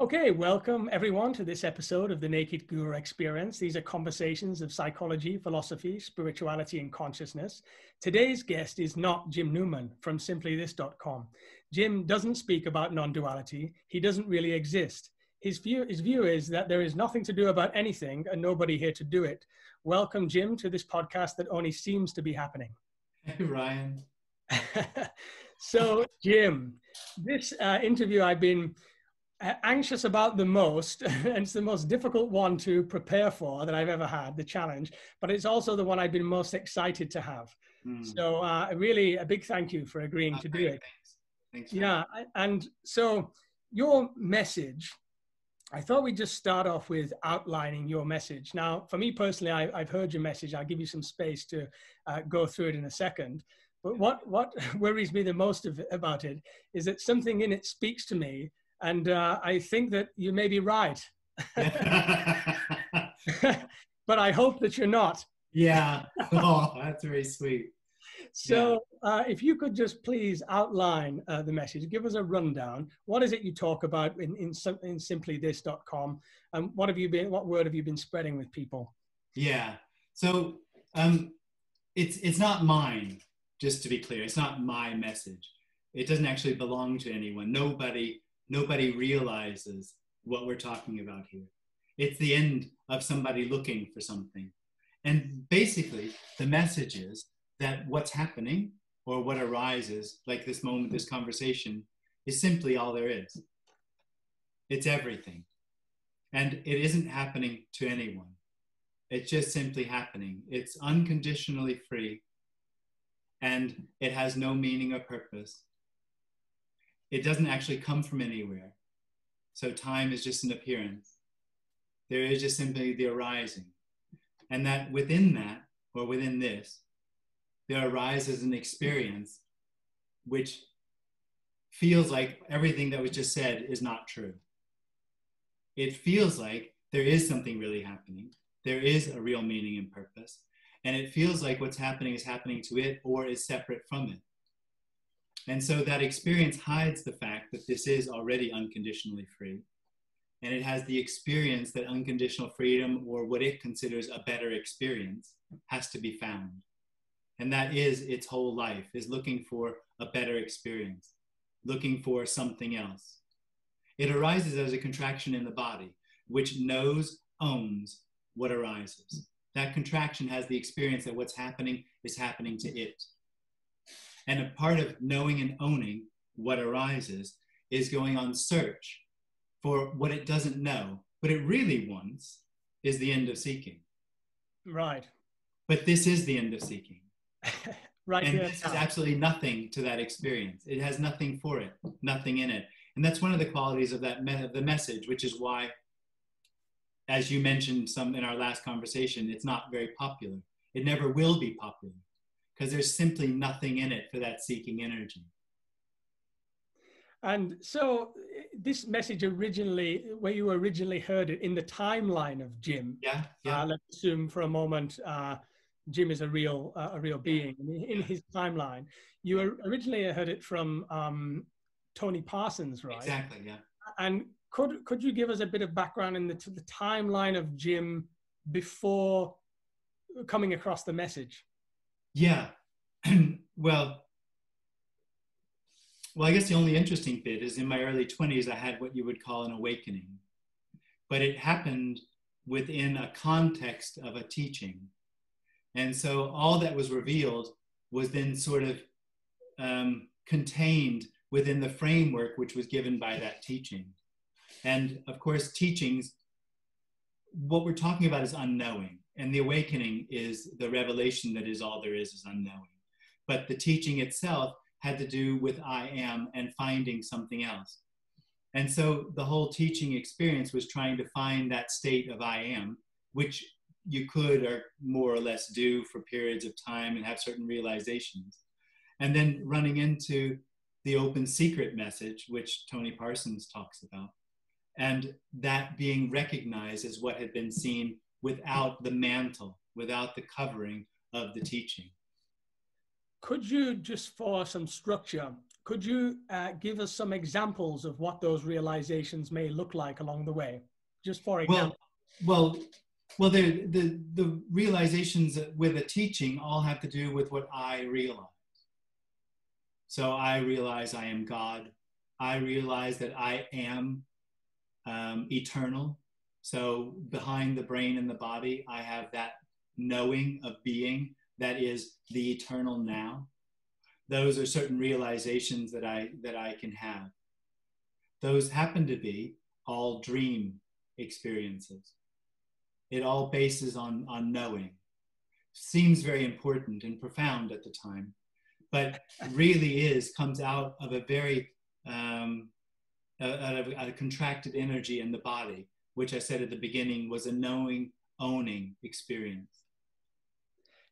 Okay, welcome everyone to this episode of the Naked Guru Experience. These are conversations of psychology, philosophy, spirituality, and consciousness. Today's guest is not Jim Newman from simplythis.com. Jim doesn't speak about non duality, he doesn't really exist. His view, his view is that there is nothing to do about anything and nobody here to do it. Welcome, Jim, to this podcast that only seems to be happening. Hey, Ryan. so, Jim, this uh, interview I've been anxious about the most, and it's the most difficult one to prepare for that I've ever had, the challenge, but it's also the one I've been most excited to have. Mm. So, uh, really, a big thank you for agreeing oh, to do it. Thanks. Thanks yeah, and so your message, I thought we'd just start off with outlining your message. Now, for me personally, I, have heard your message. I'll give you some space to uh, go through it in a second. But what, what worries me the most of, about it is that something in it speaks to me and uh, I think that you may be right. but I hope that you're not. Yeah. Oh, that's very sweet. So, yeah. uh, if you could just please outline uh, the message, give us a rundown. What is it you talk about in, in, in simplythis.com? And what have you been, what word have you been spreading with people? Yeah. So, um, it's, it's not mine, just to be clear. It's not my message. It doesn't actually belong to anyone. Nobody nobody realizes what we're talking about here. It's the end of somebody looking for something. And basically, the message is that what's happening or what arises, like this moment, this conversation, is simply all there is. It's everything. And it isn't happening to anyone. It's just simply happening. It's unconditionally free and it has no meaning or purpose it doesn't actually come from anywhere. So time is just an appearance. There is just simply the arising. And that within that, or within this, there arises an experience which feels like everything that was just said is not true. It feels like there is something really happening. There is a real meaning and purpose. And it feels like what's happening is happening to it or is separate from it. And so that experience hides the fact that this is already unconditionally free. And it has the experience that unconditional freedom, or what it considers a better experience, has to be found. And that is its whole life, is looking for a better experience, looking for something else. It arises as a contraction in the body, which knows, owns what arises. That contraction has the experience that what's happening is happening to it. And a part of knowing and owning what arises is going on search for what it doesn't know. What it really wants is the end of seeking. Right. But this is the end of seeking. right. And this is absolutely nothing to that experience. It has nothing for it, nothing in it. And that's one of the qualities of that me- the message, which is why, as you mentioned some in our last conversation, it's not very popular. It never will be popular because there's simply nothing in it for that seeking energy. And so, this message originally, where you originally heard it in the timeline of Jim, yeah, yeah. Uh, let's assume for a moment uh, Jim is a real, uh, a real being. In his timeline, you originally heard it from um, Tony Parsons, right? Exactly, yeah. And could could you give us a bit of background in the, the timeline of Jim before coming across the message? Yeah. well, well, I guess the only interesting bit is in my early 20s, I had what you would call an awakening. But it happened within a context of a teaching. And so all that was revealed was then sort of um, contained within the framework which was given by that teaching. And of course, teachings, what we're talking about is unknowing. And the awakening is the revelation that is all there is, is unknowing. But the teaching itself had to do with I am and finding something else. And so the whole teaching experience was trying to find that state of I am, which you could or more or less do for periods of time and have certain realizations. And then running into the open secret message, which Tony Parsons talks about, and that being recognized as what had been seen without the mantle, without the covering of the teaching. Could you just, for some structure, could you uh, give us some examples of what those realizations may look like along the way? Just for example. Well, well, well, the, the, the realizations with the teaching all have to do with what I realize. So I realize I am God. I realize that I am um, eternal. So behind the brain and the body, I have that knowing of being that is the eternal now. Those are certain realizations that I that I can have. Those happen to be all dream experiences. It all bases on, on knowing. Seems very important and profound at the time, but really is, comes out of a very um, a, a, a contracted energy in the body, which I said at the beginning was a knowing, owning experience.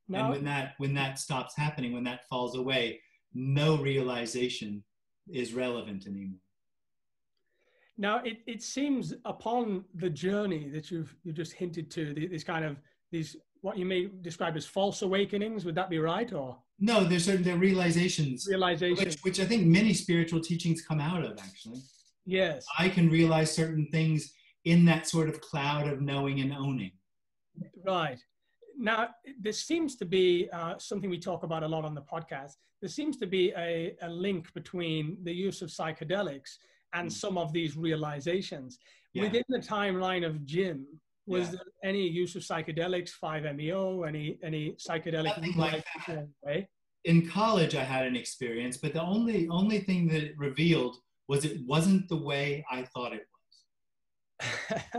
Now, and when that when that stops happening, when that falls away, no realization is relevant anymore. Now, it, it seems upon the journey that you've you just hinted to, this kind of these what you may describe as false awakenings. Would that be right, or no? There's certain there realizations, realizations, which, which I think many spiritual teachings come out of. Actually, yes, I can realize certain things in that sort of cloud of knowing and owning. Right. Now, there seems to be uh, something we talk about a lot on the podcast. There seems to be a, a link between the use of psychedelics and mm. some of these realizations. Yeah. Within the timeline of Jim, was yeah. there any use of psychedelics, 5-MeO, any any psychedelic like way? In college, I had an experience, but the only only thing that it revealed was it wasn't the way I thought it was.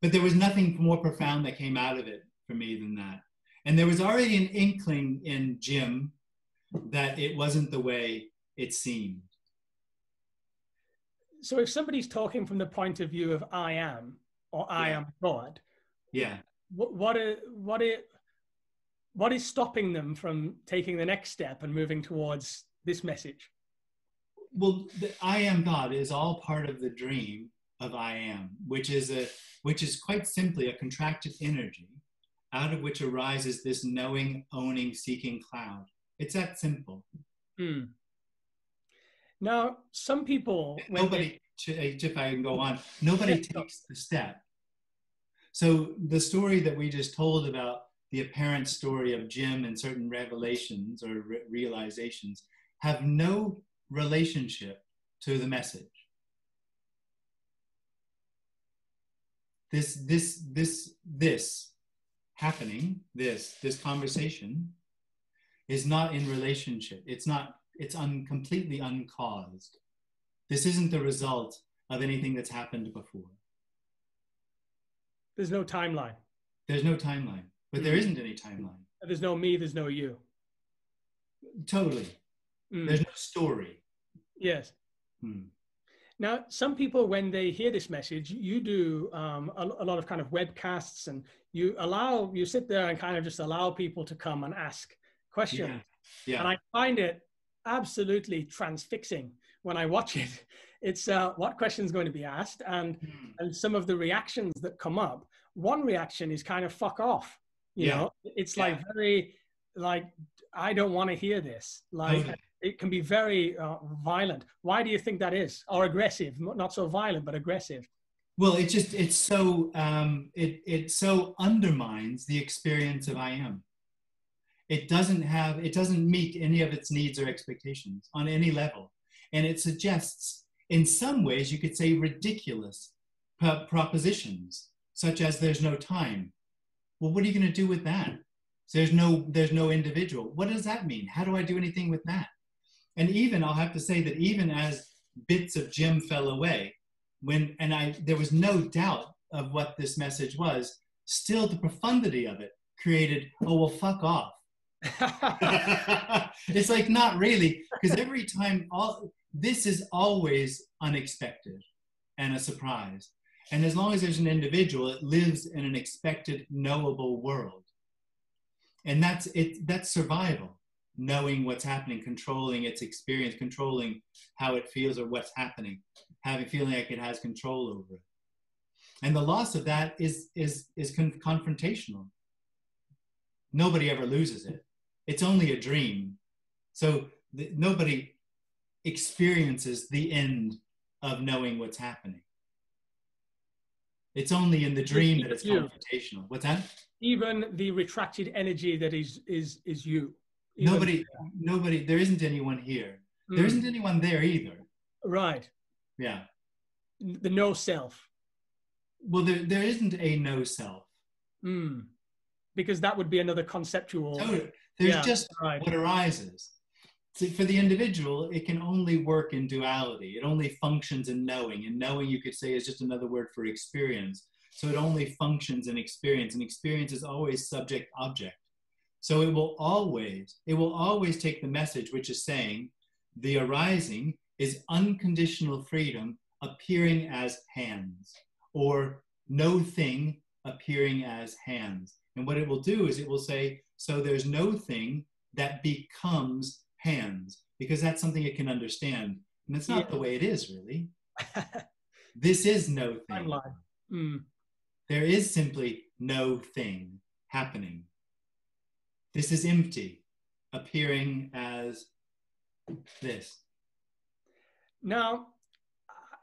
but there was nothing more profound that came out of it for me than that. And there was already an inkling in Jim that it wasn't the way it seemed so if somebody's talking from the point of view of I am or I yeah. am God, yeah, what what is, what is what is stopping them from taking the next step and moving towards this message? Well, the I am God is all part of the dream of I am, which is a which is quite simply a contracted energy out of which arises this knowing, owning, seeking cloud. It's that simple. Hmm. Now, some people. Nobody, they, if I can go on, nobody takes the step. So the story that we just told about the apparent story of Jim and certain revelations or re- realizations have no relationship to the message. This, this, this, this happening, this, this conversation is not in relationship. It's not it's un, completely uncaused. This isn't the result of anything that's happened before. There's no timeline. There's no timeline, but mm. there isn't any timeline. There's no me, there's no you. Totally. Mm. There's no story. Yes. Hmm. Now, some people, when they hear this message, you do um, a, a, lot of kind of webcasts and you allow, you sit there and kind of just allow people to come and ask questions. Yeah. yeah. And I find it absolutely transfixing when I watch it. It's uh, what question's going to be asked and mm. and some of the reactions that come up. One reaction is kind of fuck off. You yeah. know, it's yeah. like very like I don't want to hear this. Like okay. It can be very uh, violent. Why do you think that is? Or aggressive? Not so violent, but aggressive. Well, it just it's so um, it it so undermines the experience of I am it doesn't have it doesn't meet any of its needs or expectations on any level and it suggests in some ways you could say ridiculous propositions such as there's no time well what are you going to do with that so there's no there's no individual what does that mean how do i do anything with that and even i'll have to say that even as bits of jim fell away when and i there was no doubt of what this message was still the profundity of it created oh well fuck off. It's like not really because every time all this is always unexpected and a surprise. And as long as there's an individual it lives in an expected knowable world. And that's it that's survival knowing what's happening controlling its experience controlling how it feels or what's happening having feeling like it has control over it and the loss of that is is is con- confrontational nobody ever loses it it's only a dream. So th- nobody, experiences the end of knowing what's happening. It's only in the dream that it's confrontational. What's that? Even the retracted energy that is is is you. Nobody, nobody, there isn't anyone here. There Mm, isn't anyone there either. right. Yeah. The no self. Well, there, there isn't a no self. Mm. Because that would be another conceptual. Totally. There's Yeah, just right. what arises. See, for the individual, it can only work in duality. It only functions in knowing. And knowing, you could say, is just another word for experience. So it only functions in experience. And experience is always subject object. So it will always, it will always take the message which is saying the arising is unconditional freedom appearing as hands, or no thing appearing as hands. And what it will do is it will say, so there's no thing that becomes hands, because that's something it can understand. And it's not Yeah. the way it is, really. This is no thing. Mm. There is simply no thing happening. This is empty, appearing as this. Now,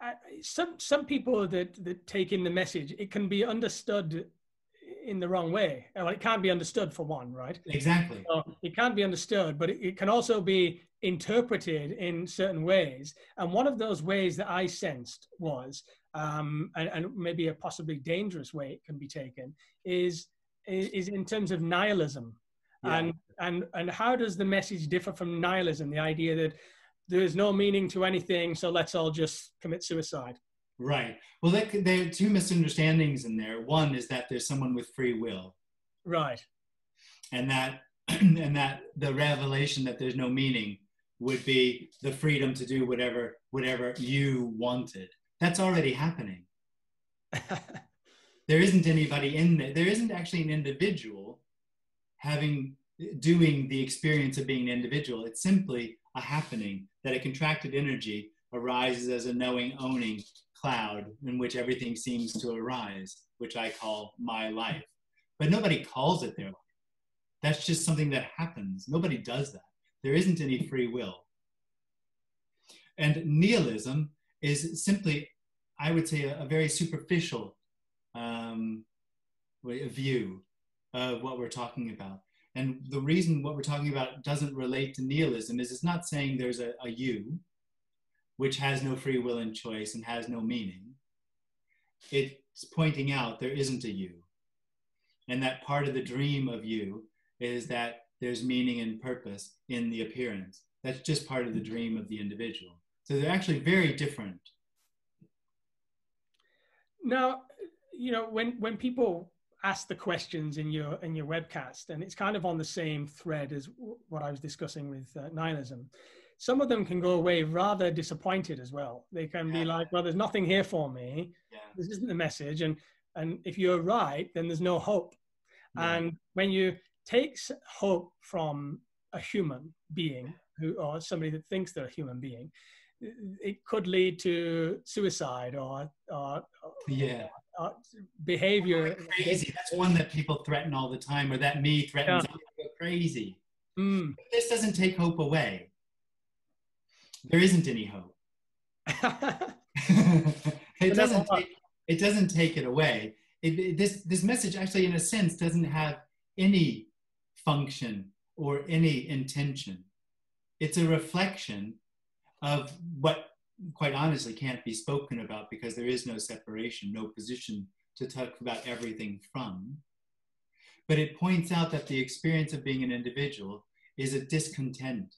I, some some people that that take in the message, it can be understood in the wrong way. Well, it can't be understood for one, right? Exactly. So it can't be understood, but it, it can also be interpreted in certain ways. And one of those ways that I sensed was, um, and, and maybe a possibly dangerous way it can be taken, is, is in terms of nihilism. Yeah. And and and how does the message differ from nihilism? The idea that there is no meaning to anything, so let's all just commit suicide. Right. Well, there, there are two misunderstandings in there. One is that there's someone with free will, Right. and that and that the revelation that there's no meaning would be the freedom to do whatever whatever you wanted. That's already happening. There isn't anybody in there. There isn't actually an individual having doing the experience of being an individual. It's simply a happening that a contracted energy arises as a knowing, owning cloud in which everything seems to arise, which I call my life. But nobody calls it their life. That's just something that happens. Nobody does that. There isn't any free will. And nihilism is simply, I would say, a, a very superficial um, view of what we're talking about. And the reason what we're talking about doesn't relate to nihilism is it's not saying there's a, a you, which has no free will and choice and has no meaning. It's pointing out there isn't a you. And that part of the dream of you is that there's meaning and purpose in the appearance. That's just part of the dream of the individual. So they're actually very different. Now, you know, when when people ask the questions in your in your webcast, and it's kind of on the same thread as w- what I was discussing with uh, nihilism. Some of them can go away rather disappointed as well. They can be like, "Well, there's nothing here for me. Yeah. This isn't the message." And and if you're right, then there's no hope. Yeah. And when you take hope from a human being who, or somebody that thinks they're a human being, it could lead to suicide or, or, Yeah. Or behavior. Crazy. That's one that people threaten all the time, or that me threatens. Yeah. Go crazy. Mm. This doesn't take hope away. There isn't any hope. it doesn't take, it doesn't take it away. It, it- this this message actually, in a sense, doesn't have any function or any intention. It's a reflection of what, quite honestly, can't be spoken about because there is no separation, no position to talk about everything from. But it points out that the experience of being an individual is a discontent,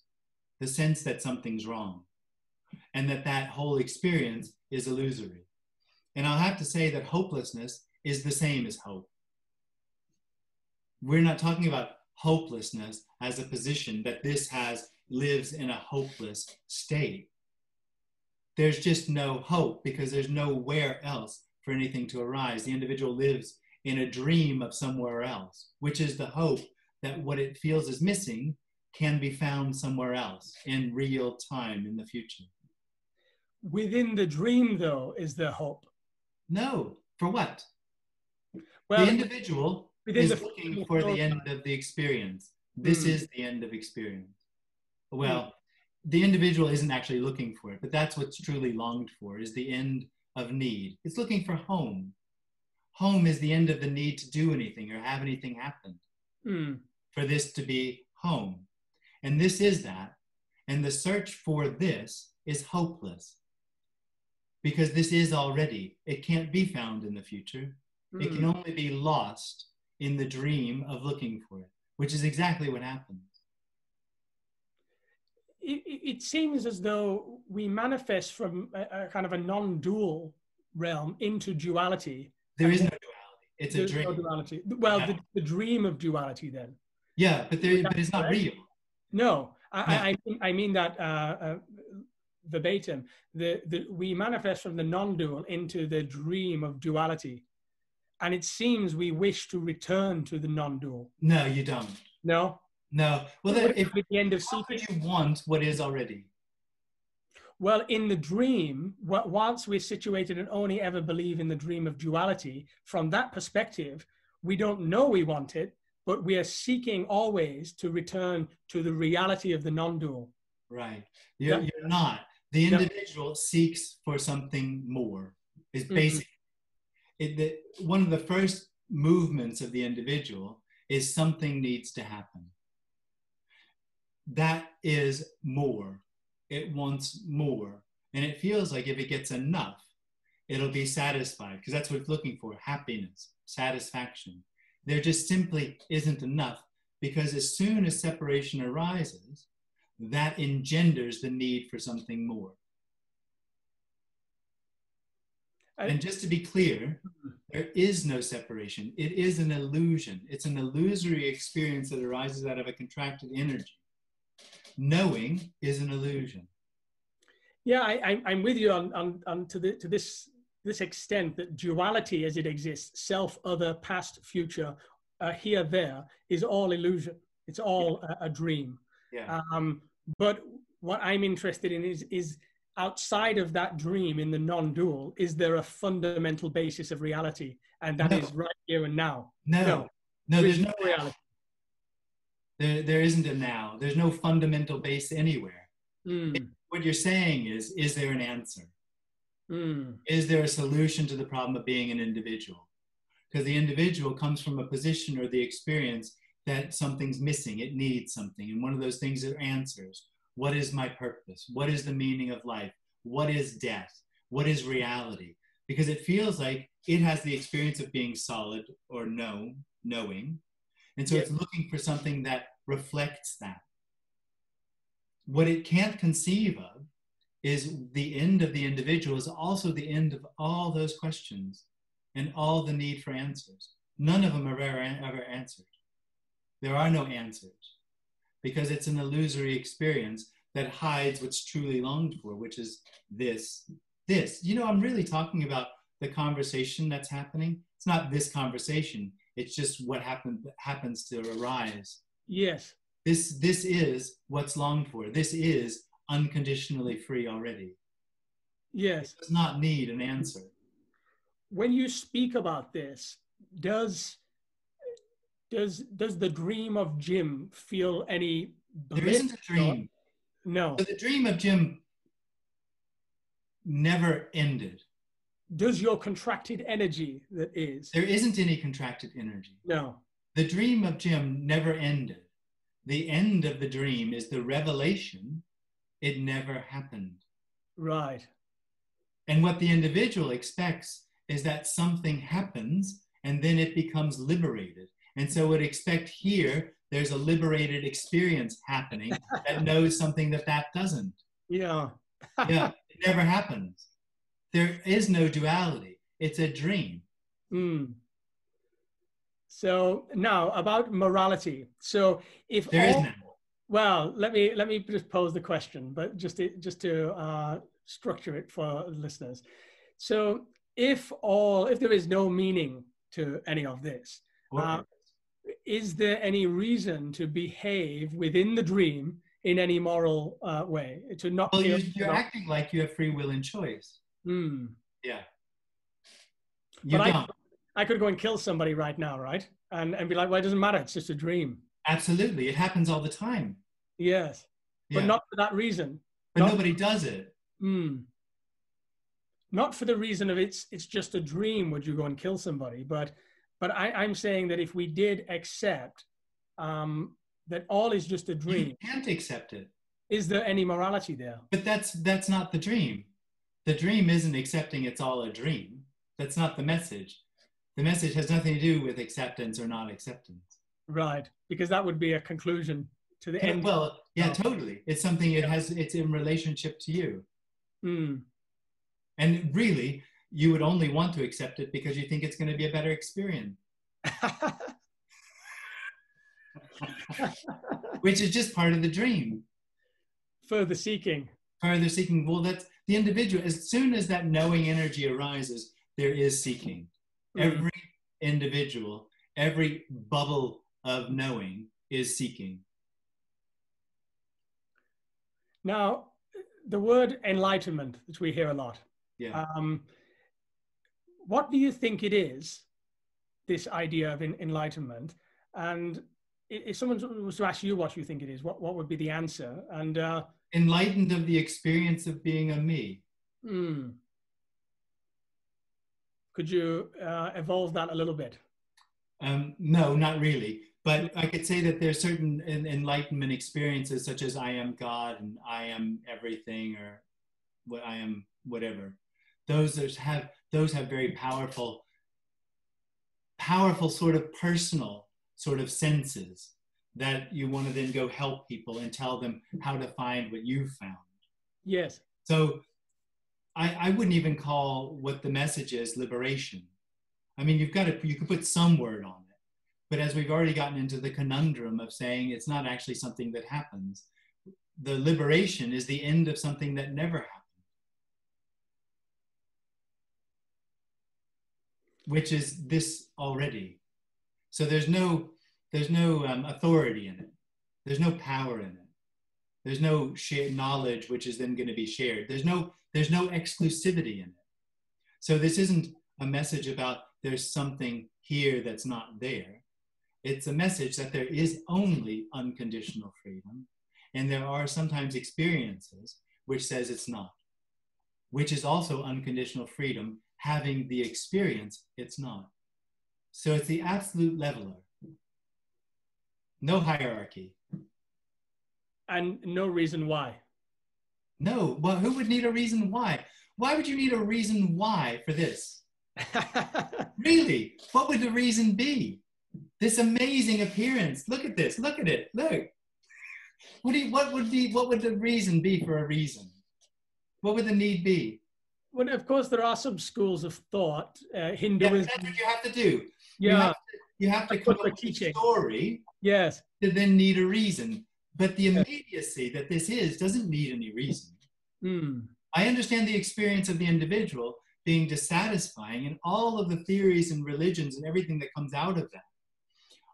the sense that something's wrong, and that that whole experience is illusory. And I'll have to say that hopelessness is the same as hope. We're not talking about hopelessness as a position that this has lives in a hopeless state. There's just no hope because there's nowhere else for anything to arise. The individual lives in a dream of somewhere else, which is the hope that what it feels is missing can be found somewhere else in real time in the future. Within the dream, though, is the hope. No, for what? Well, the individual is the looking for the end of the experience. This Hmm. is the end of experience. Well, the individual isn't actually looking for it, but that's what's truly longed for is the end of need. It's looking for home. Home is the end of the need to do anything or have anything happen. Mm. For this to be home. And this is that. And the search for this is hopeless because this is already, it can't be found in the future. Mm. It can Mm. only be lost in the dream of looking for it, which is exactly what happens. It, it seems as though we manifest from a, a kind of a non-dual realm into duality. There is no duality. It's a dream. no duality. Well, Yeah. the, the dream of duality then. Yeah, but there, but it's not real. No, I, I, I mean- I mean that uh, uh, verbatim. The, the, we manifest from the non-dual into the dream of duality. And it seems we wish to return to the non-dual. No, you don't. No? No. Well, then, if be the end of how could you want what is already? Well, in the dream, once we're situated and only ever believe in the dream of duality, from that perspective, we don't know we want it, but we are seeking always to return to the reality of the non-dual. Right. You're, Yeah. you're not. The individual seeks for something more. Is Mhm. basic. It, the, one of the first movements of the individual is something needs to happen. That is more. It wants more. And it feels like if it gets enough, it'll be satisfied because that's what it's looking for happiness, satisfaction. There just simply isn't enough because as soon as separation arises, that engenders the need for something more. I- And just to be clear, there is no separation. It is an illusion. It's an illusory experience that arises out of a contracted energy. Knowing is an illusion. Yeah, I, I'm with you on, on, on to, the, to this, this extent that duality as it exists, self, other, past, future, uh, here, there, is all illusion. It's all a, a dream. Yeah. Um, but what I'm interested in is, is outside of that dream in the non-dual, is there a fundamental basis of reality? And that No. is right here and now. no, no. no, There there's no reality. There, there isn't a now. There's no fundamental base anywhere. Mm, What you're saying is, is there an answer? mm, Is there a solution to the problem of being an individual? Because the individual comes from a position or the experience that something's missing, it needs something. And one of those things are answers. What is my purpose? What is the meaning of life? What is death? What is reality? Because it feels like it has the experience of being solid or know, knowing. And so it's looking for something that reflects that. What it can't conceive of is the end of the individual is also the end of all those questions and all the need for answers. None of them are ever, ever answered. There are no answers because it's an illusory experience that hides what's truly longed for, which is this, this. You know, I'm really talking about the conversation that's happening. It's not this conversation. It's just what happen, happens to arise. Yes. This, this is what's longed for. This is unconditionally free already. Yes. Does not need an answer. when you speak about this, does does does the dream of Jim feel any There isn't a dream. No. So the dream of Jim never ended. Does your contracted energy that is? There isn't any contracted energy. No. The dream of Jim never ended. The end of the dream is the revelation it never happened. Right. And what the individual expects is that something happens and then it becomes liberated. And so would expect here there's a liberated experience happening that knows something that that doesn't. Yeah. Yeah, it never happens. There is no duality. It's a dream. Mm. So now about morality. So if There is all, none. well, let me let me just pose the question, but just to, just to uh, structure it for listeners. So if all if there is no meaning to any of this, uh, is there any reason to behave within the dream in any moral uh, way to not well, you're, you're not- acting like you have free will and choice. Hmm. Yeah. You But don't. I could go and kill somebody right now, right? And and be like, well, it doesn't matter. It's just a dream. Absolutely. It happens all the time. Yes. but not for that reason. but not- nobody does it. Mm. Not for the reason of it's it's just a dream. Would you go and kill somebody? But but I, I'm saying that if we did accept um, that all is just a dream, You can't accept it. is there any morality there? But that's that's not the dream. The dream isn't accepting it's all a dream. That's not the message. The message has nothing to do with acceptance or not acceptance. Right, because that would be a conclusion to the end. Well, yeah, totally. It's something it Yeah. has it's in relationship to you. Mm. And really, you would only want to accept it because you think it's going to be a better experience, which is just part of the dream. Further seeking. Further seeking, well, that's the individual. As soon as that knowing energy arises, there is seeking. Mm. Every individual, every bubble of knowing is seeking. Now, the word enlightenment, which we hear a lot, Yeah. um, what do you think it is, this idea of en- enlightenment? And if someone was to ask you what you think it is, what, what would be the answer? And uh, Enlightened of the experience of being a me. hmm, could you uh, evolve that a little bit? Um, no, not really. But I could say that there's certain en- enlightenment experiences, such as I am God and I am everything, or what I am whatever. Those have those have very powerful, powerful sort of personal sort of senses that you want to then go help people and tell them how to find what you found. Yes. So I, I wouldn't even call what the message is liberation. I mean, you've got to, you could put some word on it. But as we've already gotten into the conundrum of saying it's not actually something that happens, the liberation is the end of something that never happened. Which is this already. So there's no, there's no um, authority in it. There's no power in it. There's no shared knowledge which is then going to be shared. There's no there's no exclusivity in it. So this isn't a message about there's something here that's not there. It's a message that there is only unconditional freedom, and there are sometimes experiences which says it's not, which is also unconditional freedom, having the experience it's not. So it's the absolute leveler. No hierarchy. And no reason why. No, well, who would need a reason why? Why would you need a reason why for this? Really? What would the reason be? This amazing appearance. Look at this. Look at it. Look. What you, what would be what would the reason be for a reason? What would the need be? well, of course, there are some schools of thought, uh, Yeah, Hinduism. that's what you have to do. You Yeah, have to, you have to Like come up we're with teaching. a story yes. to then need a reason. But the immediacy that this is doesn't need any reason. Mm. I understand the experience of the individual being dissatisfying, and all of the theories and religions and everything that comes out of that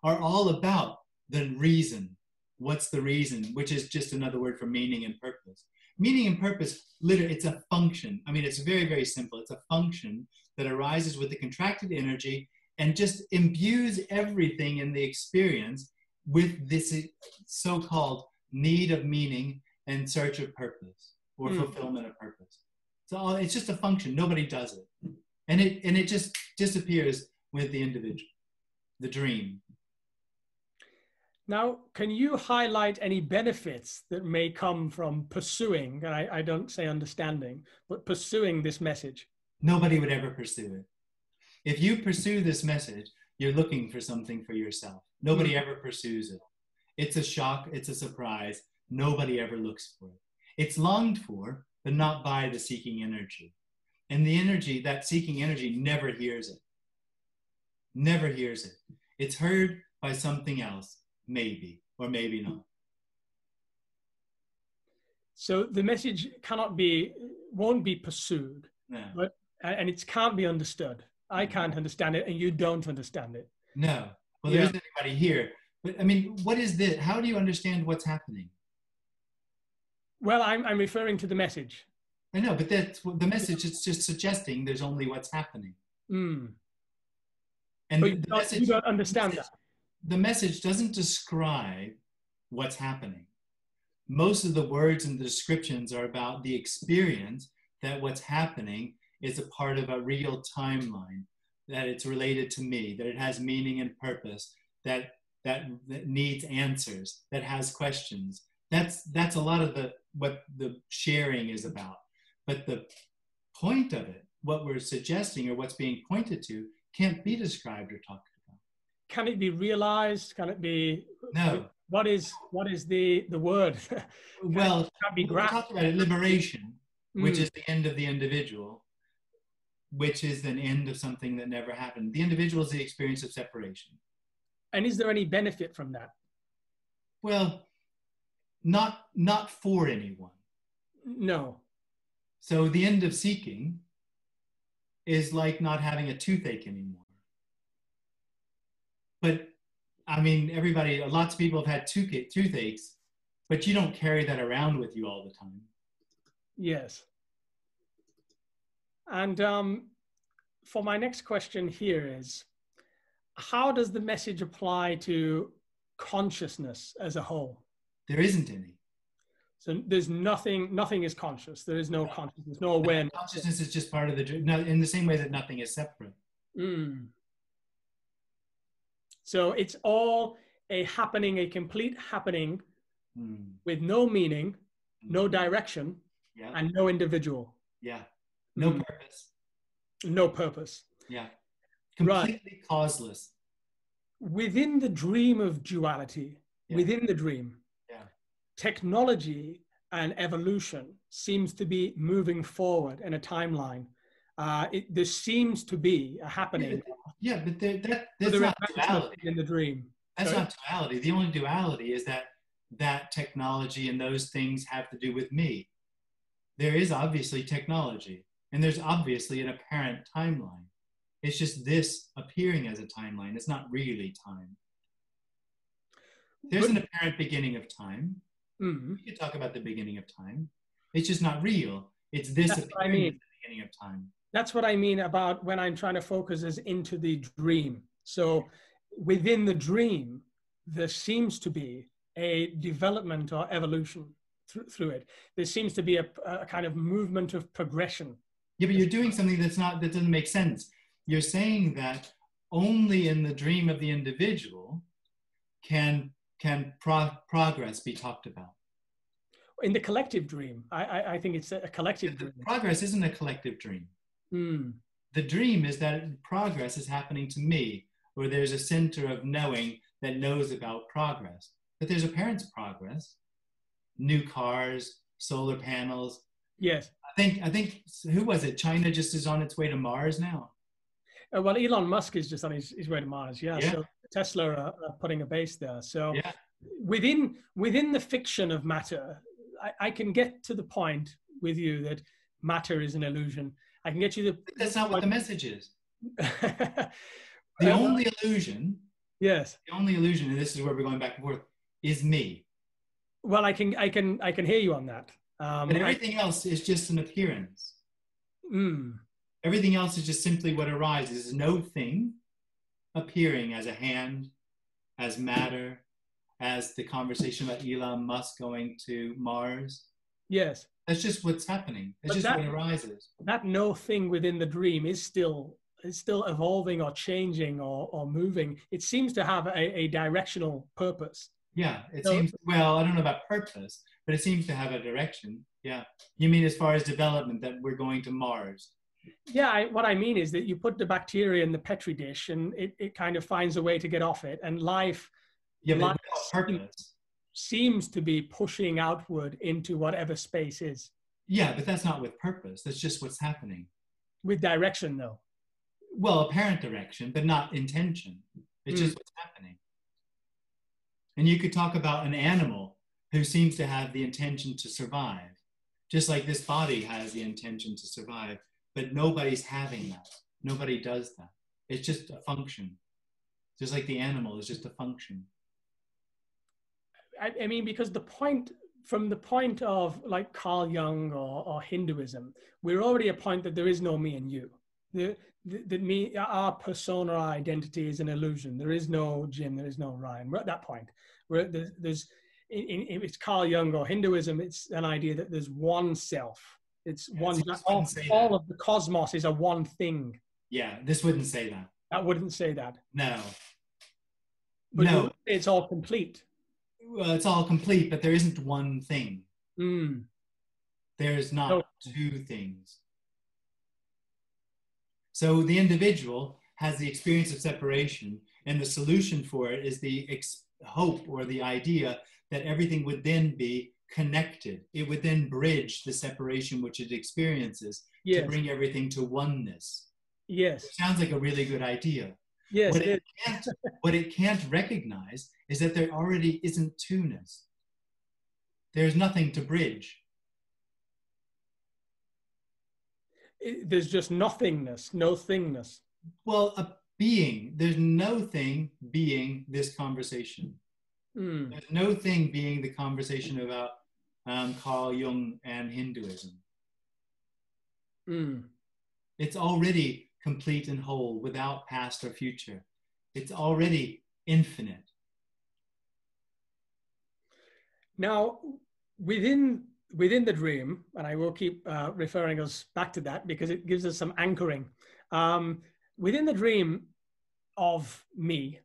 are all about the reason. What's the reason? Which is just another word for meaning and purpose. Meaning and purpose, literally, it's a function. I mean, it's very, very simple. It's a function that arises with the contracted energy and just imbues everything in the experience with this so called need of meaning and search of purpose or Hmm. fulfillment of purpose. So it's just a function. Nobody does it, and it and it just disappears with the individual, the dream. Now, can you highlight any benefits that may come from pursuing, and I, I don't say understanding, but pursuing this message? Nobody would ever pursue it. If you pursue this message, you're looking for something for yourself. Nobody hmm. ever pursues it. It's a shock. It's a surprise. Nobody ever looks for it. It's longed for, but not by the seeking energy. And the energy, that seeking energy, never hears it. Never hears it. It's heard by something else, maybe, or maybe not. So the message cannot be, won't be pursued, No. But- and it can't be understood. I can't understand it, and you don't understand it. No. Well, there isn't anybody here. But I mean, what is this? How do you understand what's happening? Well, I'm, I'm referring to the message. I know, but that's what the message is just suggesting there's only what's happening. Mm. And But you the don't, message, you don't understand message- that. the message doesn't describe what's happening. most of the words and the descriptions are about the experience that what's happening is a part of a real timeline, that it's related to me, that it has meaning and purpose, that that, that needs answers, that has questions. That's that's a lot of the what the sharing is about. But the point of it, what we're suggesting or what's being pointed to, can't be described or talked about. Can it be realized? Can it be No. What is what is the the word? well, it, Can be we talked about it, liberation, which Mm. is the end of the individual, which is an end of something that never happened. The individual is the experience of separation. And is there any benefit from that? Well, not not for anyone. No. So the end of seeking is like not having a toothache anymore. But I mean, everybody, lots of people have had toothache, toothaches, but you don't carry that around with you all the time. Yes. And um, for my next question here is how does the message apply to consciousness as a whole? There isn't any. So there's nothing, nothing is conscious. There is no consciousness, no awareness. Consciousness is just part of the, no, in the same way that nothing is separate. Mm. So it's all a happening, a complete happening Hmm. with no meaning, no direction, Yeah. and no individual, Yeah. No Mm. purpose. no purpose. Yeah. Right. Completely causeless. Within the dream of duality, Yeah. within the dream, Yeah. technology and evolution seems to be moving forward in a timeline. Uh, it, there seems to be a happening. Yeah, but there, that, for that's the not duality. in the dream. That's Sorry? not duality. The only duality is that that technology and those things have to do with me. There is obviously technology, and there's obviously an apparent timeline. It's just this appearing as a timeline. It's not really time. There's an apparent beginning of time. Mm. We could talk about the beginning of time. It's just not real. It's this That's what I mean. as the beginning of time. That's what I mean about when I'm trying to focus is into the dream. So within the dream, there seems to be a development or evolution through, through it. There seems to be a, a kind of movement of progression. Yeah, but you're doing something that's not that doesn't make sense. You're saying that only in the dream of the individual can can pro- progress be talked about. In the collective dream, I, I, I think it's a, collective The dream. progress isn't a collective dream. Mm. The dream is that progress is happening to me, or there's a center of knowing that knows about progress. But there's a parent's progress, new cars, solar panels. Yes. I think I think who was it? China just is on its way to Mars now. Uh, well, Elon Musk is just on his, his way to Mars. Yeah. Yeah. So Tesla are, are putting a base there. So Yeah. within within the fiction of matter, I, I can get to the point with you that matter is an illusion. I can get you But that's not what the message is. the. The only illusion yes. the only illusion, and this is where we're going back and forth, is me. Well, I can I can I can hear you on that. Um, And I- everything else is just an appearance. mm, Everything else is just simply what arises. There's no thing appearing as a hand, as matter, as the conversation about Elon Musk going to Mars. yes. That's just what's happening. That's But just that- what arises. that no thing within the dream is still is still evolving or changing or, or moving. It seems to have a, a directional purpose. Yeah, it So- seems, well, I don't know about purpose, but it seems to have a direction. Yeah. You mean as far as development that we're going to Mars? Yeah, I, what I mean is that you put the bacteria in the petri dish and it, it kind of finds a way to get off it, and life Yeah, Life purpose. seems to be pushing outward into whatever space is Yeah, but that's not with purpose. That's just what's happening. with direction, though. well, apparent direction, but not intention. It's Mm. just what's happening. And you could talk about an animal who seems to have the intention to survive, just like this body has the intention to survive, but nobody's having that. Nobody does that. It's just a function. Just like the animal is just a function. I, I mean, because the point, from the point of like Carl Jung or, or Hinduism, we're already a point that there is no me and you. The, the me, our persona, our identity is an illusion. There is no Jim, there is no Ryan. We're at that point. Where there's, there's in, in, it's Carl Jung or Hinduism, it's an idea that there's one self. It's Yeah, one. all, all of the cosmos is a one thing. Yeah, this wouldn't say that. That wouldn't say that. No. But no. it's all complete. Well, it's all complete, but there isn't one thing. Mm. There's not No. two things. So the individual has the experience of separation, and the solution for it is the ex- hope or the idea that everything would then be connected. It would then bridge the separation which it experiences Yes. to bring everything to oneness. Yes. It sounds like a really good idea. Yes. what, It it what it can't recognize is that there already isn't two-ness. There's nothing to bridge. It- there's just nothingness, no thingness. Well, a being, there's no thing being this conversation. Mm. There's no thing being the conversation about um, Carl Jung and Hinduism. Mm. It's already complete and whole without past or future. It's already infinite. Now, within within the dream, and I will keep uh, referring us back to that because it gives us some anchoring. Um, within the dream of me,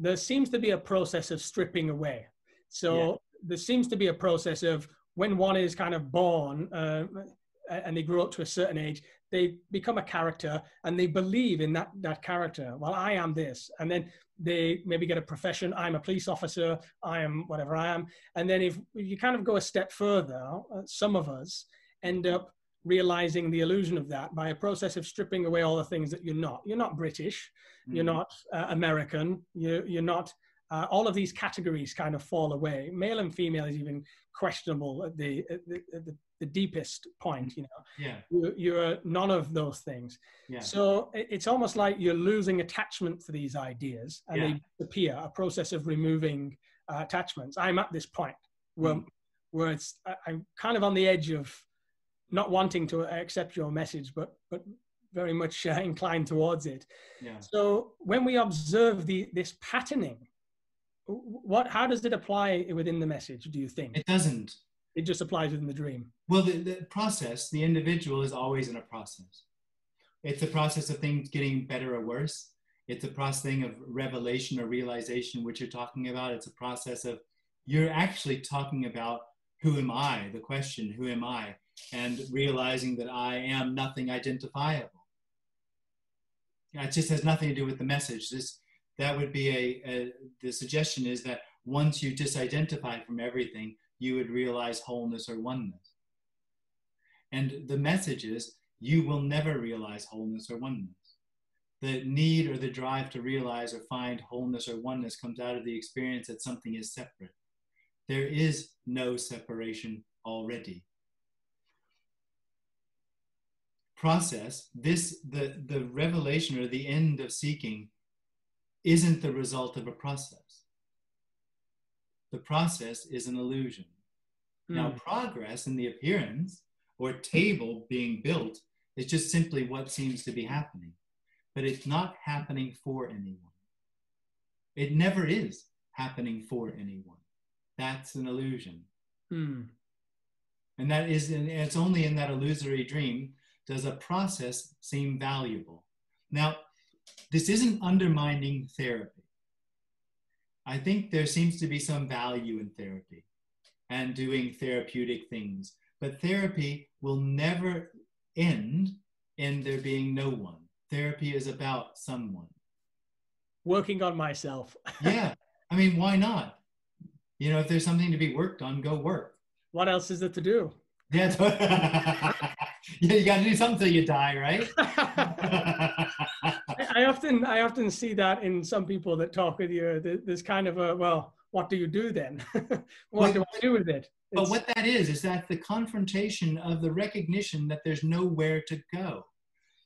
there seems to be a process of stripping away. So Yeah. there seems to be a process of when one is kind of born uh, and they grow up to a certain age, they become a character and they believe in that that character. Well, I am this, and then they maybe get a profession. I'm a police officer. I am whatever I am. And then if you kind of go a step further, uh, some of us end up realizing the illusion of that by a process of stripping away all the things that you're not. You're not British. You're Mm. not uh, American. You, you're not. Uh, all of these categories kind of fall away. Male and female is even questionable at the at the, at the, the deepest point. You know, Yeah, you're, you're none of those things. yeah. So it- it's almost like you're losing attachment to these ideas and Yeah. they disappear, a process of removing uh, attachments. I'm at this point where, Mm. where it's, I- I'm kind of on the edge of not wanting to accept your message, but, but very much uh, inclined towards it. yeah. So when we observe the, this patterning, what, how does it apply within the message, do you think? It doesn't. It just applies within the dream. Well, the, the process, the individual is always in a process. It's a process of things getting better or worse. It's a process of revelation or realization, which you're talking about. It's a process of you're actually talking about who am I, the question, who am I, and realizing that I am nothing identifiable. It just has nothing to do with the message. This that would be a, a the suggestion is that once you disidentify from everything, you would realize wholeness or oneness. And the message is you will never realize wholeness or oneness. The need or the drive to realize or find wholeness or oneness comes out of the experience that something is separate. There is no separation already. Process, this the, the revelation or the end of seeking isn't the result of a process. The process is an illusion. Now, Mm. progress in the appearance or table being built is just simply what seems to be happening, but it's not happening for anyone. It never is happening for anyone. That's an illusion. Mm. And that is, and it's only in that illusory dream does a process seem valuable. Now, this isn't undermining therapy. I think there seems to be some value in therapy and doing therapeutic things, but therapy will never end in there being no one. Therapy is about someone. Working on myself. Yeah, I mean, why not? You know, if there's something to be worked on, go work. what else is there to do? Yeah, yeah, you got to do something till you die, right? I often I often see that in some people that talk with you. There's kind of a well, what do you do then? what do I do with it? but what that is is that the confrontation of the recognition that there's nowhere to go.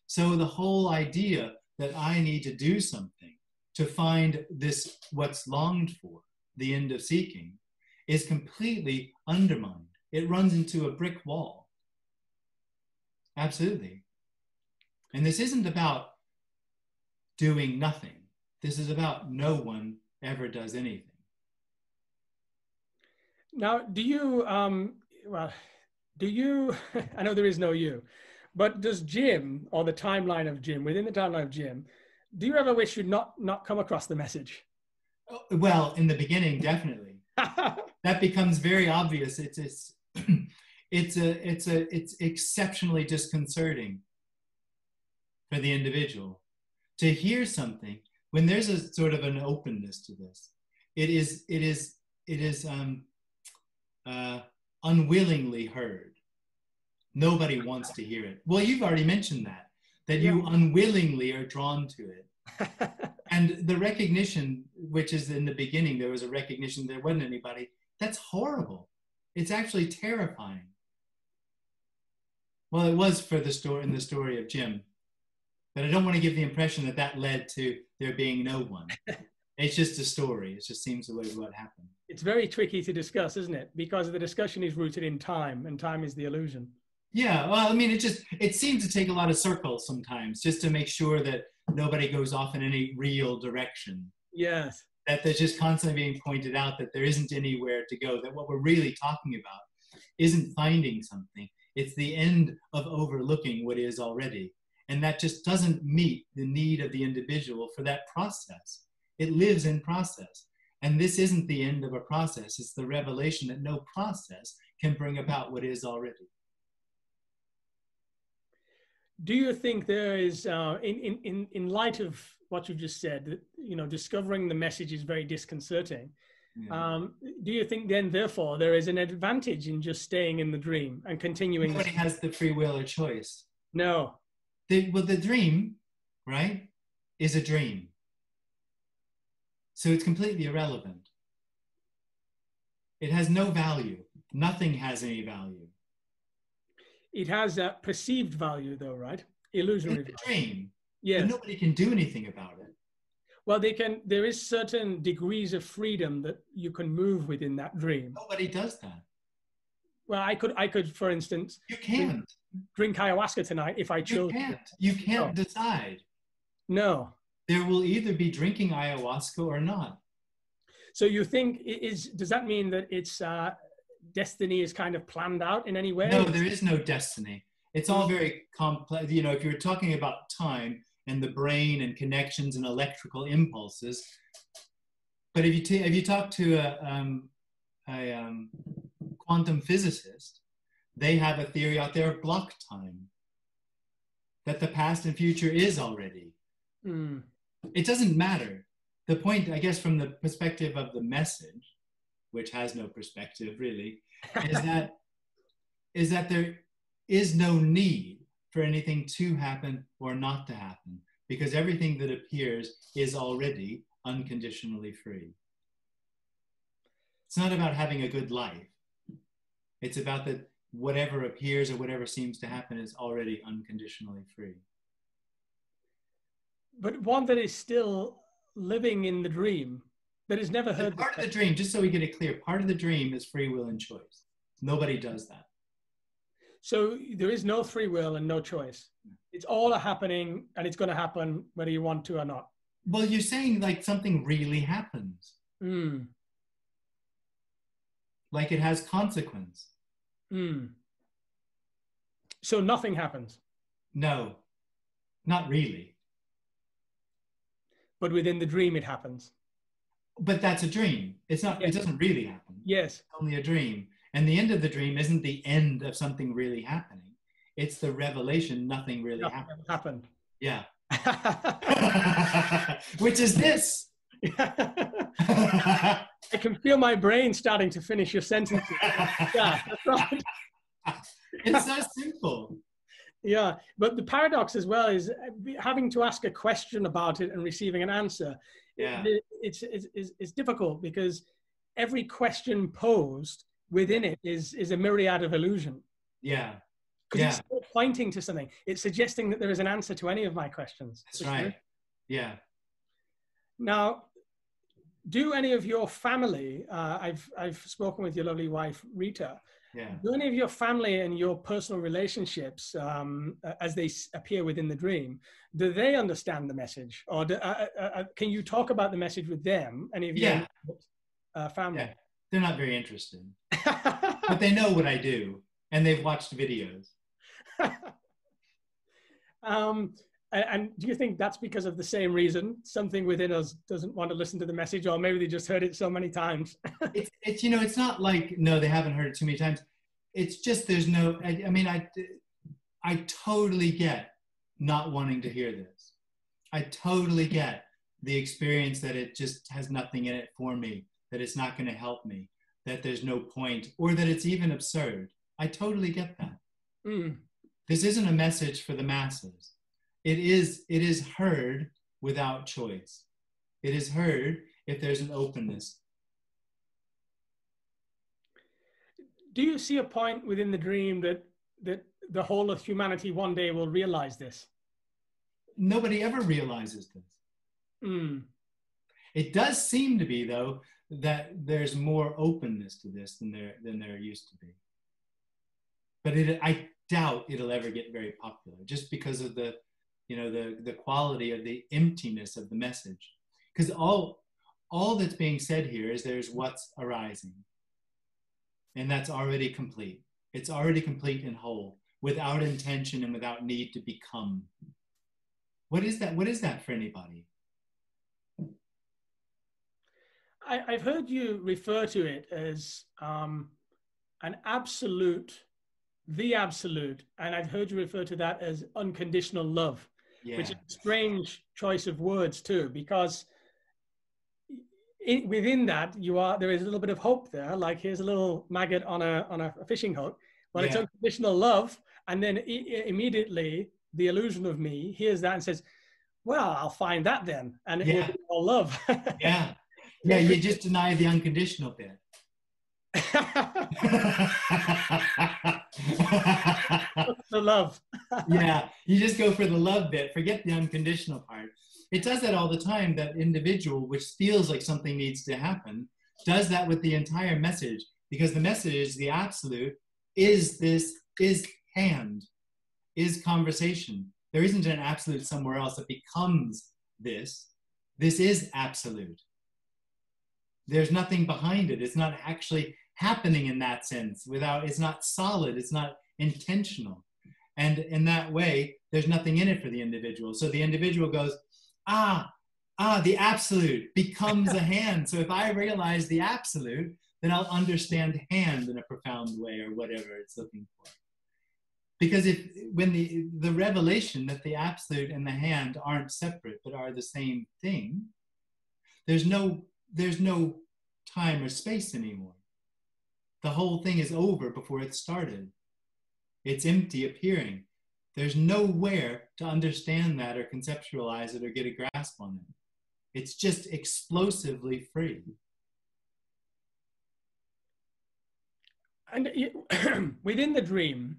So the whole idea that I need to do something to find this what's longed for, the end of seeking, is completely undermined. It runs into a brick wall. Absolutely. And this isn't about doing nothing. This is about no one ever does anything. Now, do you, um, well, do you, I know there is no you, but does Jim or the timeline of Jim, within the timeline of Jim, do you ever wish you'd not, not come across the message? Oh, well, in the beginning, definitely. that becomes very obvious. It's, it's, it's, a, it's, a, it's exceptionally disconcerting for the individual to hear something when there's a sort of an openness to this. It is, it is, it is um, uh, unwillingly heard. Nobody wants to hear it. Well, you've already mentioned that, that you unwillingly are drawn to it. and the recognition, which is in the beginning, there was a recognition there wasn't anybody, that's horrible. It's actually terrifying. Well, it was for the story in the story of Jim, but I don't want to give the impression that that led to there being no one. it's just a story. It just seems the way what happened it's very tricky to discuss, isn't it? Because the discussion is rooted in time, and time is the illusion. Yeah, well, I mean, it just it seems to take a lot of circles sometimes, just to make sure that nobody goes off in any real direction. Yes. That there's just constantly being pointed out that there isn't anywhere to go. That what we're really talking about isn't finding something; it's the end of overlooking what is already, and that just doesn't meet the need of the individual for that process. It lives in process and this isn't the end of a process, it's the revelation that no process can bring about what is already. Do you think there is, uh, in, in, in light of what you've just said, that, you know, discovering the message is very disconcerting? Yeah. Um, do you think then, therefore, there is an advantage in just staying in the dream and continuing? Nobody has the free will or choice. No. The, well, the dream, right, is a dream. So it's completely irrelevant. It has no value. Nothing has any value. It has a perceived value, though, right? Illusionary. It's a dream. Yes. nobody can do anything about it. Well, they can. There is certain degrees of freedom that you can move within that dream. Nobody does that. Well, I could. I could, for instance. You can't drink ayahuasca tonight if I chose. You can't. You can't no. decide. No there will either be drinking ayahuasca or not. So you think is does that mean that it's uh, destiny is kind of planned out in any way? No, there is no destiny. It's all very complex. You know, if you're talking about time and the brain and connections and electrical impulses, but if you t- if you talk to a, um, a um, quantum physicist, they have a theory out there of block time that the past and future is already. Mm it doesn't matter. The point, I guess, from the perspective of the message, which has no perspective really, is that is that there is no need for anything to happen or not to happen because everything that appears is already unconditionally free. It's not about having a good life. It's about that whatever appears or whatever seems to happen is already unconditionally free but one that is still living in the dream that has never heard. Part of the dream, just so we get it clear, part of the dream is free will and choice. Nobody does that. So there is no free will and no choice. It's all happening, and it's going to happen whether you want to or not. Well, you're saying like something really happens. Mm. Like it has consequence. Mm. So nothing happens. No, not really but within the dream it happens. But that's a dream. It's not. Yes. It doesn't really happen. Yes. It's only a dream. And the end of the dream isn't the end of something really happening. It's the revelation. Nothing really nothing happened. Happened. Yeah. Which is this. I can feel my brain starting to finish your sentences. yeah, that's right. It's so simple. Yeah, but the paradox as well is uh, having to ask a question about it and receiving an answer. Yeah. It, it's, it's, it's, it's difficult because every question posed within it is, is a myriad of illusion. Yeah. Because yeah. it's pointing to something. It's suggesting that there is an answer to any of my questions. That's right. Yeah. Now, do any of your family, uh, I've, I've spoken with your lovely wife, Rita, yeah. Do any of your family and your personal relationships, um, as they appear within the dream, do they understand the message, or do, uh, uh, uh, can you talk about the message with them? Any of yeah. your uh, family? Yeah. They're not very interested. but they know what I do and they've watched videos. um, and, and, do you think that's because of the same reason? Something within us doesn't want to listen to the message, or maybe they just heard it so many times. it's, it's, you know, it's not like, no, they haven't heard it too many times. It's just there's no, I, I mean, I, I totally get not wanting to hear this. I totally get the experience that it just has nothing in it for me, that it's not going to help me, that there's no point, or that it's even absurd. I totally get that. Mm. This isn't a message for the masses. It is, it is heard without choice. It is heard if there's an openness. Do you see a point within the dream that that the whole of humanity one day will realize this? Nobody ever realizes this. Mm. It does seem to be, though, that there's more openness to this than there than there used to be. But it, I doubt it'll ever get very popular, just because of the, you know, the the quality of the emptiness of the message. Because all all that's being said here is there's what's arising, and that's already complete. It's already complete and whole, without intention and without need to become. What is that? What is that for anybody? I, have heard you refer to it as um, an absolute, the absolute, and I've heard you refer to that as unconditional love, yeah. which is a strange choice of words too, because in, within that you are there is a little bit of hope there. Like here's a little maggot on a on a fishing hook. but yeah. it's unconditional love, and then I- immediately the illusion of me hears that and says, "Well, I'll find that then," and it yeah. will be all love. yeah yeah, you just deny the unconditional bit. the love. yeah, you just go for the love bit. Forget the unconditional part. It does that all the time. That individual, which feels like something needs to happen, does that with the entire message because the message, the absolute, is this is hand, is conversation. There isn't an absolute somewhere else that becomes this. This is absolute there's nothing behind it. It's not actually happening in that sense without it's not solid it's not intentional. And in that way there's nothing in it for the individual. So the individual goes ah ah the absolute becomes a hand. So if i realize the absolute then i'll understand hand in a profound way or whatever it's looking for. Because if when the the revelation that the absolute and the hand aren't separate but are the same thing there's no there's no time or space anymore. The whole thing is over before it started. It's empty appearing. There's nowhere to understand that or conceptualize it or get a grasp on it. It's just explosively free. And within the dream,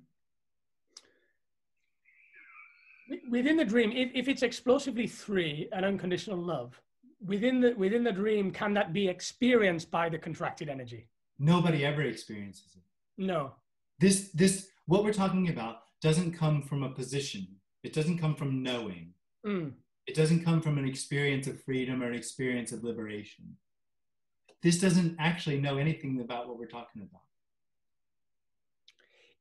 within the dream, if, if it's explosively free and unconditional love, within the within the dream can that be experienced by the contracted energy? Nobody ever experiences it. No. This this what we're talking about doesn't come from a position. It doesn't come from knowing. Mm. it doesn't come from an experience of freedom or an experience of liberation. This doesn't actually know anything about what we're talking about.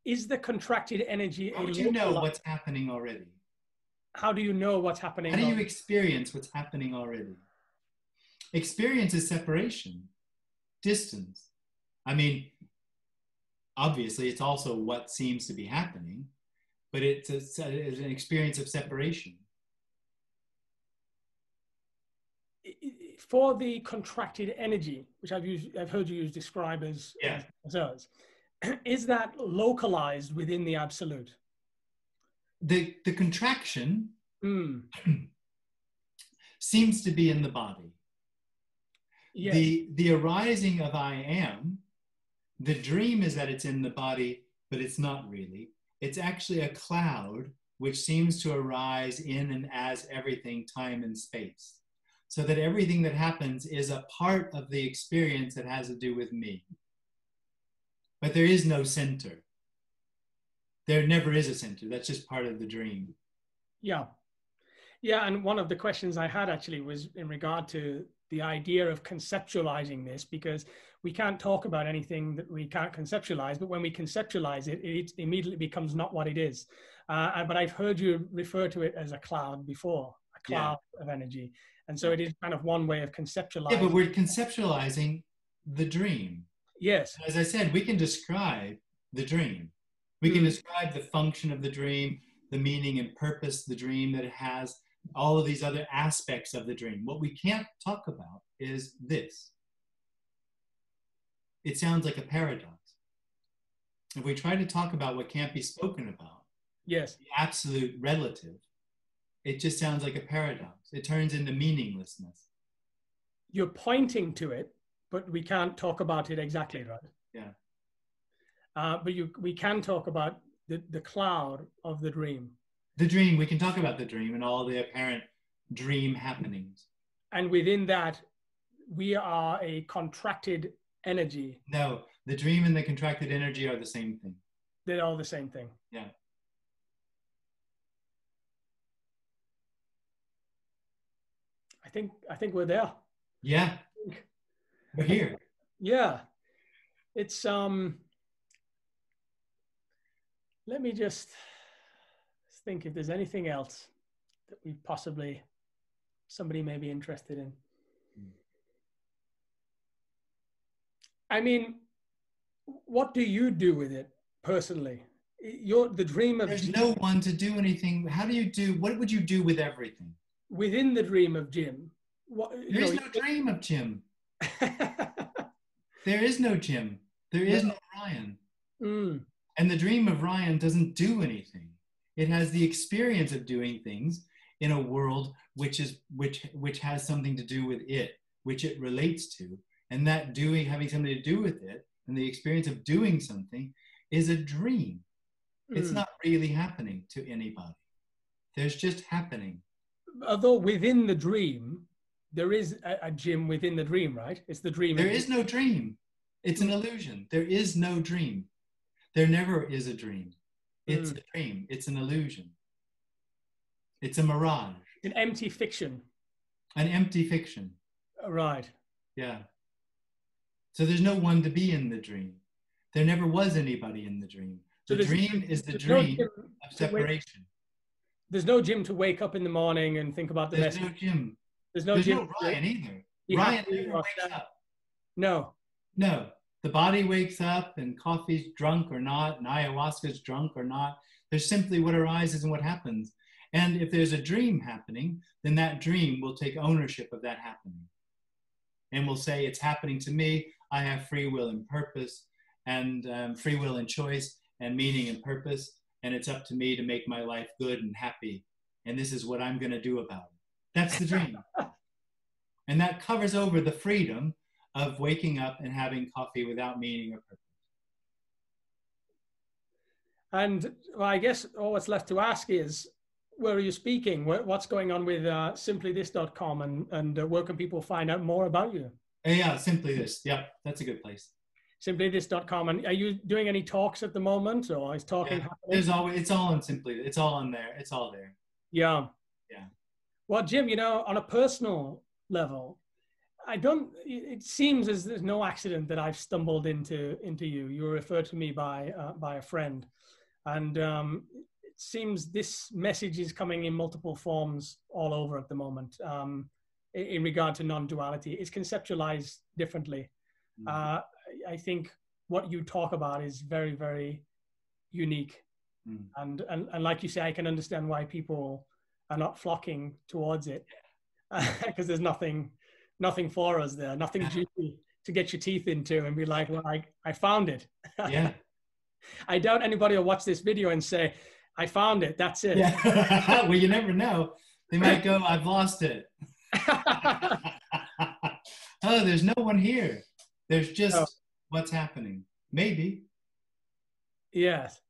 Is the contracted energy how do you know what's happening already? How do you know what's happening how do you experience what's happening already Experience is separation, distance. I mean, obviously, it's also what seems to be happening, but it's, a, it's an experience of separation. For the contracted energy, which I've used, I've heard you use describe as, yeah. as us, is that localized within the absolute? The the contraction mm. seems to be in the body. The, the arising of I am, the dream is that it's in the body, but it's not really. It's actually a cloud which seems to arise in and as everything, time and space. So that everything that happens is a part of the experience that has to do with me. But there is no center. There never is a center. That's just part of the dream. Yeah. Yeah. And one of the questions I had actually was in regard to the idea of conceptualizing this because we can't talk about anything that we can't conceptualize, but when we conceptualize it, it immediately becomes not what it is. Uh, but I've heard you refer to it as a cloud before, a cloud yeah. of energy. And so it is kind of one way of conceptualizing. Yeah, but we're conceptualizing the dream. Yes. As I said, we can describe the dream. We can mm. describe the function of the dream, the meaning and purpose the dream that it has, all of these other aspects of the dream. What we can't talk about is this. It sounds like a paradox. If we try to talk about what can't be spoken about, yes, the absolute relative, it just sounds like a paradox. It turns into meaninglessness. You're pointing to it, but we can't talk about it exactly, right? Yeah. Uh, but you, we can talk about the, the cloud of the dream. The dream, we can talk about the dream and all the apparent dream happenings. And within that, we are a contracted energy. No, the dream and the contracted energy are the same thing. They're all the same thing. Yeah. I think I think we're there. Yeah. We're here. Yeah. It's um let me just think if there's anything else that we possibly somebody may be interested in. I mean, what do you do with it personally? You're the dream of. There's no one to do anything. How do you do? What would you do with everything? Within the dream of Jim. What, there is know, no dream of Jim. there is no Jim. There is no Ryan. Mm. And the dream of Ryan doesn't do anything. It has the experience of doing things in a world which is which which has something to do with it, which it relates to, and that doing having something to do with it, and the experience of doing something is a dream. Mm. It's hmm. not really happening to anybody. There's just happening. Although within the dream, there is a, a Jim within the dream, right? It's the dream. There is no dream. It's an illusion. There is no dream. There never is a dream. It's mm. a dream. It's an illusion. It's a mirage. An empty fiction. An empty fiction. Right. Yeah. So there's no one to be in the dream. There never was anybody in the dream. The so dream is the dream no of separation. There's no Jim to wake up in the morning and think about the There's message. no Jim. There's no There's Jim. no Ryan either. Ryan never wakes up. No. No. The body wakes up and coffee's drunk or not, and ayahuasca's drunk or not. There's simply what arises and what happens. And if there's a dream happening, then that dream will take ownership of that happening. And will say, it's happening to me. I have free will and purpose, and um, free will and choice, and meaning and purpose. And it's up to me to make my life good and happy. And this is what I'm going to do about it. That's the dream. and that covers over the freedom of waking up and having coffee without meaning or purpose. And well, I guess all that's left to ask is, where are you speaking? What's going on with uh, simplythis.com and, and uh, where can people find out more about you? Uh, yeah, Simply This. Yeah, that's a good place. Simplythis.com. And are you doing any talks at the moment or is talking yeah, There's always, it's all on Simply. It's all on there. It's all there. Yeah. Yeah. Well, Jim, you know, on a personal level, I don't. It seems as there's no accident that I've stumbled into into you. You were referred to me by uh, by a friend, and um, it seems this message is coming in multiple forms all over at the moment. Um, in, in, regard to non-duality, it's conceptualized differently. Mm-hmm. Uh, I think what you talk about is very very unique, mm-hmm. and, and and like you say, I can understand why people are not flocking towards it because there's nothing nothing for us there, nothing juicy to get your teeth into and be like, well, I, I found it. Yeah. I doubt anybody will watch this video and say, I found it. That's it. Yeah. well, you never know. They might go, I've lost it. oh, there's no one here. There's just oh. what's happening. Maybe. Yes.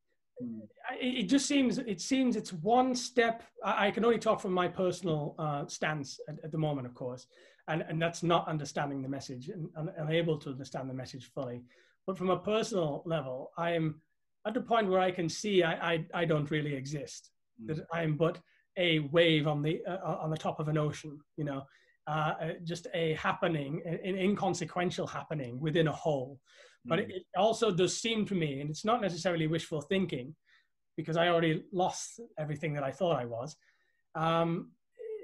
Hmm. It just seems it seems it's one step. I can only talk from my personal uh, stance at, at the moment, of course and, and that's not understanding the message and, and unable to understand the message fully. But from a personal level, I am at the point where I can see I, I, I don't really exist, mm. that I am but a wave on the, uh, on the top of an ocean, you know, uh, uh just a happening, an inconsequential happening within a whole. But mm. it, it also does seem to me, and it's not necessarily wishful thinking, because I already lost everything that I thought I was. Um,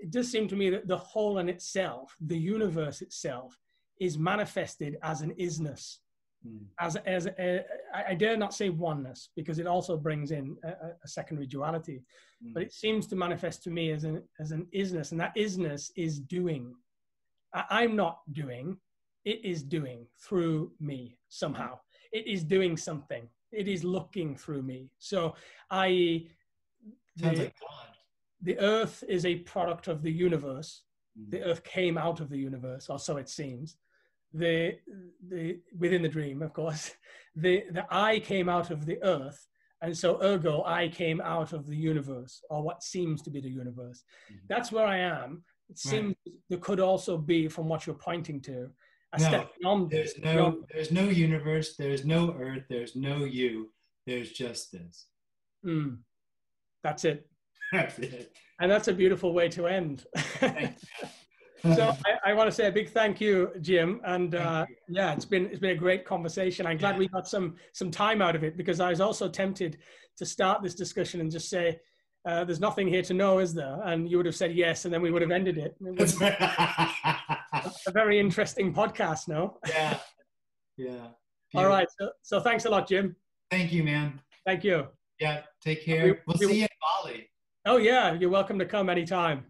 it does seem to me that the whole in itself, the universe itself, is manifested as an isness, mm. as as a, I dare not say oneness because it also brings in a, a secondary duality, mm. but it seems to manifest to me as an as an isness, and that isness is doing. I, I'm not doing; it is doing through me somehow. It is doing something. It is looking through me. So, I. Sounds the, like God the earth is a product of the universe. Mm. The earth came out of the universe, or so it seems. The, the, within the dream, of course, the, the I came out of the earth. And so, ergo, I came out of the universe, or what seems to be the universe. Mm-hmm. That's where I am. It seems right. there could also be, from what you're pointing to, a no, step beyond. There's no, beyond. there's no universe. There's no earth. There's no you. There's just this. Mm. That's it. And that's a beautiful way to end. so I, I, want to say a big thank you, Jim. And uh, yeah, it's been it's been a great conversation. I'm glad yeah. we got some some time out of it because I was also tempted to start this discussion and just say, uh, "There's nothing here to know, is there?" And you would have said yes, and then we would have ended it. it a very interesting podcast, no? Yeah, yeah. All right. So, so thanks a lot, Jim. Thank you, man. Thank you. Yeah. Take care. We, will see you. Oh yeah, you're welcome to come anytime.